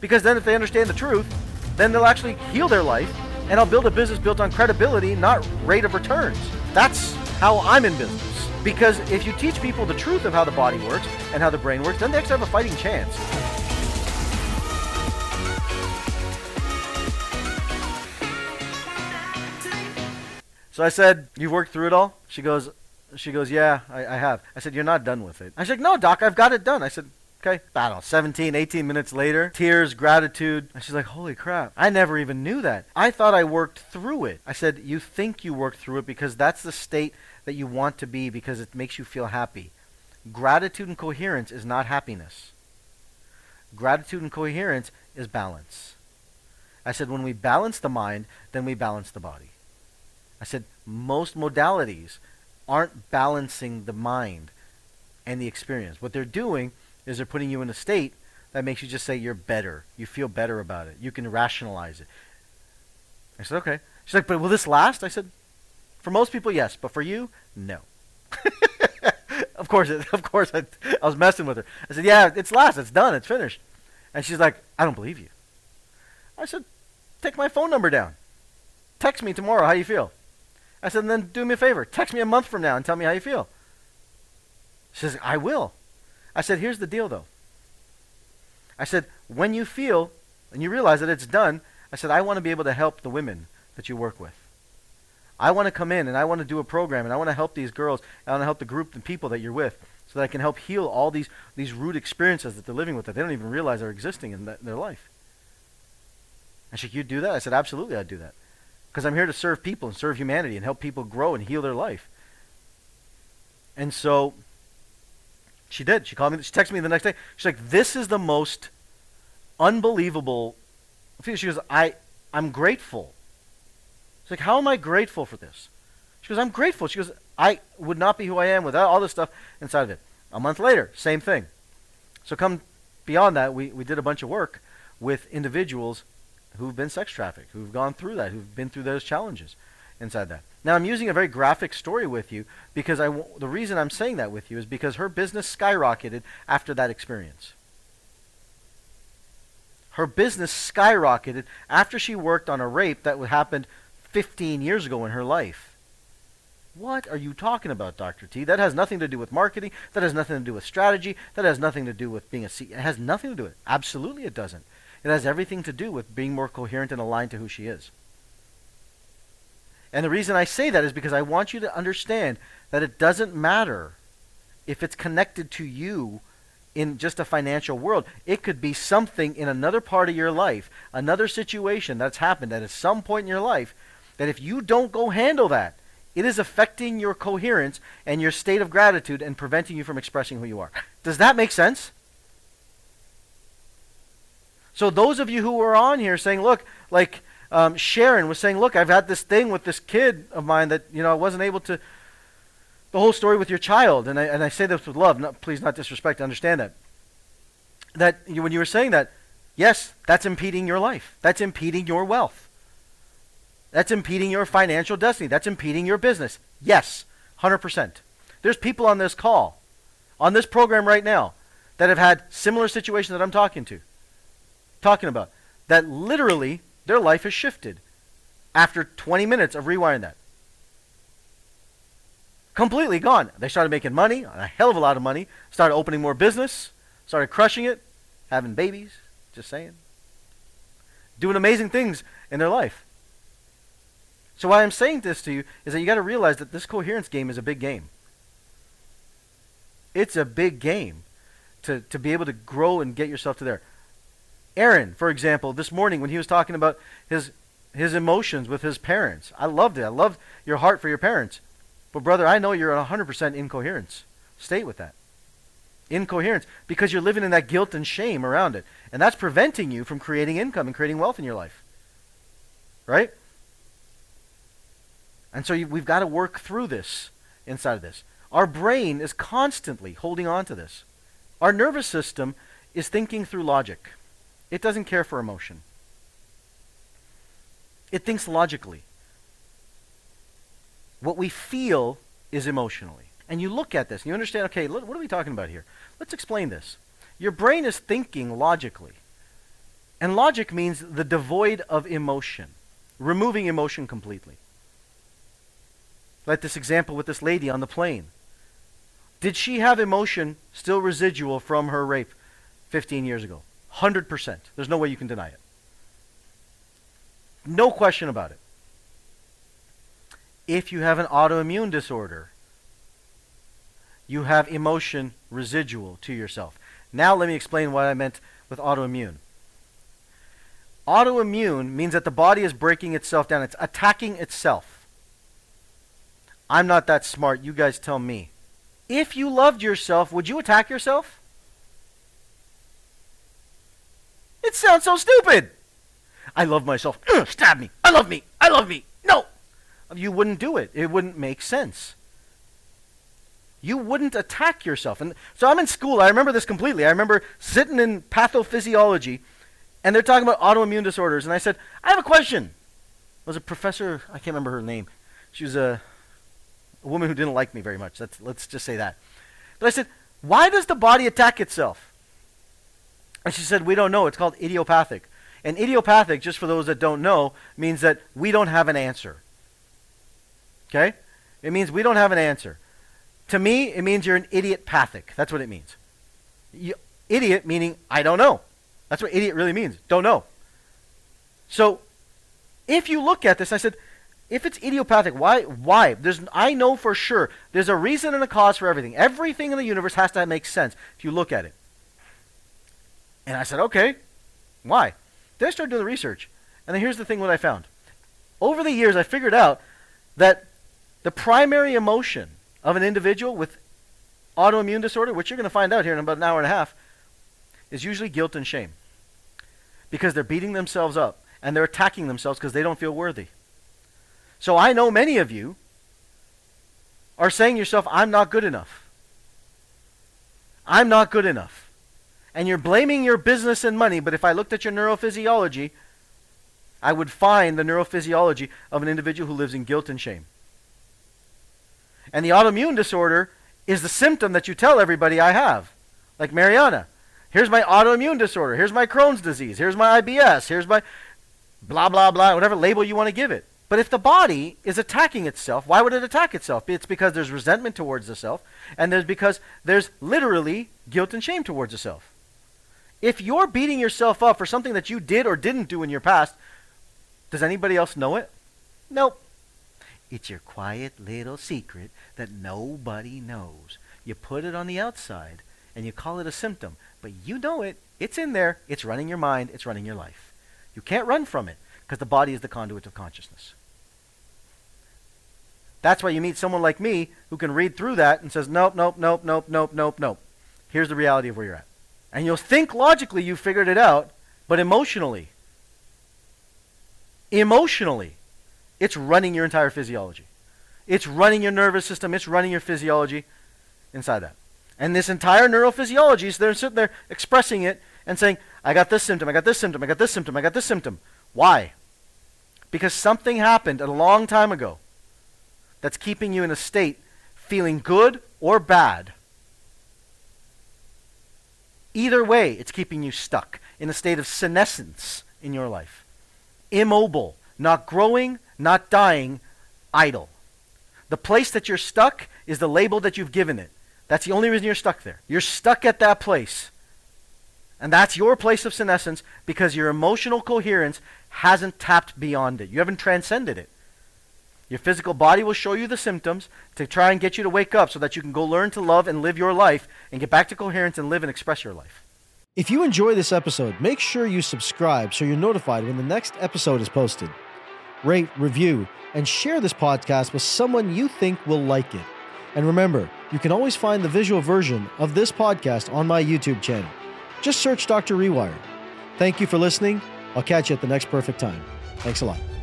Because then if they understand the truth, then they'll actually heal their life and I'll build a business built on credibility, not rate of returns. That's how I'm in business. Because if you teach people the truth of how the body works and how the brain works, then they actually have a fighting chance. So I said, "You've worked through it all." She goes, "She goes, yeah, I, I have." I said, "You're not done with it." I said, "No, doc, I've got it done." I said, Okay. I don't know, 17, 18 minutes later, tears, gratitude. And she's like, holy crap. I never even knew that. I thought I worked through it. I said, you think you worked through it because that's the state that you want to be because it makes you feel happy. Gratitude and coherence is not happiness. Gratitude and coherence is balance. I said, when we balance the mind, then we balance the body. I said, most modalities aren't balancing the mind and the experience. What they're doing is they're putting you in a state that makes you just say you're better. You feel better about it. You can rationalize it. I said, okay. She's like, but will this last? I said, for most people, yes, but for you, no. of course, of course, I, I was messing with her. I said, yeah, it's last. It's done. It's finished. And she's like, I don't believe you. I said, take my phone number down. Text me tomorrow how you feel. I said, and then do me a favor. Text me a month from now and tell me how you feel. She says, I will. I said, here's the deal, though. I said, when you feel and you realize that it's done, I said, I want to be able to help the women that you work with. I want to come in and I want to do a program and I want to help these girls and I want to help the group and people that you're with so that I can help heal all these, these root experiences that they're living with that they don't even realize are existing in, their life. And she, you do that? I said, absolutely, I'd do that. Because I'm here to serve people and serve humanity and help people grow and heal their life. And so she did. She called me. She texted me the next day. She's like, "This is the most unbelievable." She goes, "I, I'm grateful." She's like, "How am I grateful for this?" She goes, "I'm grateful." She goes, "I would not be who I am without all this stuff inside of it." A month later, same thing. So come beyond that, we, we did a bunch of work with individuals who've been sex trafficked, who've gone through that, who've been through those challenges inside that. Now I'm using a very graphic story with you because I w- the reason I'm saying that with you is because her business skyrocketed after that experience. Her business skyrocketed after she worked on a rape that happened 15 years ago in her life. What are you talking about, Dr. T? That has nothing to do with marketing. That has nothing to do with strategy. That has nothing to do with being a CEO. It has nothing to do with it. Absolutely it doesn't. It has everything to do with being more coherent and aligned to who she is. And the reason I say that is because I want you to understand that it doesn't matter if it's connected to you in just a financial world. It could be something in another part of your life, another situation that's happened at some point in your life, that if you don't go handle that, it is affecting your coherence and your state of gratitude and preventing you from expressing who you are. Does that make sense? So those of you who are on here saying, look, like um, Sharon was saying, look, I've had this thing with this kid of mine that, you know, I wasn't able to, the whole story with your child, and I, and I say this with love, not, please not disrespect, understand that. That you, when you were saying that, yes, that's impeding your life. That's impeding your wealth. That's impeding your financial destiny. That's impeding your business. Yes, 100%. There's people on this call, on this program right now, that have had similar situations that I'm talking to, talking about, that literally their life has shifted after 20 minutes of rewiring that. Completely gone. They started making money, a hell of a lot of money, started opening more business, started crushing it, having babies, just saying. Doing amazing things in their life. So why I'm saying this to you is that you got to realize that this coherence game is a big game. It's a big game to, to be able to grow and get yourself to there. Aaron, for example, this morning when he was talking about his his emotions with his parents. I loved it. I loved your heart for your parents. But brother, I know you're in 100% incoherence. Stay with that. Incoherence because you're living in that guilt and shame around it. And that's preventing you from creating income and creating wealth in your life. Right? And so you, we've got to work through this inside of this. Our brain is constantly holding on to this. Our nervous system is thinking through logic. It doesn't care for emotion. It thinks logically. What we feel is emotionally. And you look at this and you understand, okay, what are we talking about here? Let's explain this. Your brain is thinking logically. And logic means the devoid of emotion, removing emotion completely. Like this example with this lady on the plane. Did she have emotion still residual from her rape 15 years ago? 100%. There's no way you can deny it. No question about it. If you have an autoimmune disorder, you have emotion residual to yourself. Now let me explain what I meant with autoimmune. Autoimmune means that the body is breaking itself down. It's attacking itself. I'm not that smart. You guys tell me. If you loved yourself, would you attack yourself? It sounds so stupid. I love myself. Stab me. I love me. I love me. No. You wouldn't do it. It wouldn't make sense. You wouldn't attack yourself. And so I'm in school. I remember this completely. I remember sitting in pathophysiology and they're talking about autoimmune disorders. And I said, I have a question. It was a professor, I can't remember her name. She was a, a woman who didn't like me very much. That's, let's just say that. But I said, why does the body attack itself? And she said, we don't know. It's called idiopathic. And idiopathic, just for those that don't know, means that we don't have an answer. Okay? It means we don't have an answer. To me, it means you're an idiopathic. That's what it means. You, idiot meaning I don't know. That's what idiot really means. Don't know. So, if you look at this, I said, if it's idiopathic, why? Why? There's, I know for sure there's a reason and a cause for everything. Everything in the universe has to make sense if you look at it. And I said, okay, why? Then I started doing the research. And then here's the thing what I found. Over the years, I figured out that the primary emotion of an individual with autoimmune disorder, which you're going to find out here in about an hour and a half, is usually guilt and shame. Because they're beating themselves up and they're attacking themselves because they don't feel worthy. So I know many of you are saying yourself, I'm not good enough. I'm not good enough. And you're blaming your business and money, but if I looked at your neurophysiology, I would find the neurophysiology of an individual who lives in guilt and shame. And the autoimmune disorder is the symptom that you tell everybody I have. Like Mariana. Here's my autoimmune disorder. Here's my Crohn's disease. Here's my IBS. Here's my blah, blah, blah, whatever label you want to give it. But if the body is attacking itself, why would it attack itself? It's because there's resentment towards the self, and there's because there's literally guilt and shame towards the self. If you're beating yourself up for something that you did or didn't do in your past, does anybody else know it? Nope. It's your quiet little secret that nobody knows. You put it on the outside and you call it a symptom, but you know it. It's in there. It's running your mind. It's running your life. You can't run from it because the body is the conduit of consciousness. That's why you meet someone like me who can read through that and says, nope, nope, nope, nope, nope, nope, nope. Here's the reality of where you're at. And you'll think logically you figured it out, but emotionally, emotionally, it's running your entire physiology. It's running your nervous system. It's running your physiology inside that. And this entire neurophysiology, so they're sitting there expressing it and saying, I got this symptom, I got this symptom, I got this symptom, I got this symptom. Why? Because something happened a long time ago that's keeping you in a state feeling good or bad. Either way, it's keeping you stuck in a state of senescence in your life. Immobile, not growing, not dying, idle. The place that you're stuck is the label that you've given it. That's the only reason you're stuck there. You're stuck at that place. And that's your place of senescence because your emotional coherence hasn't tapped beyond it. You haven't transcended it. Your physical body will show you the symptoms to try and get you to wake up so that you can go learn to love and live your life and get back to coherence and live and express your life. If you enjoy this episode, make sure you subscribe so you're notified when the next episode is posted. Rate, review, and share this podcast with someone you think will like it. And remember, you can always find the visual version of this podcast on my YouTube channel. Just search Dr. Rewired. Thank you for listening. I'll catch you at the next perfect time. Thanks a lot.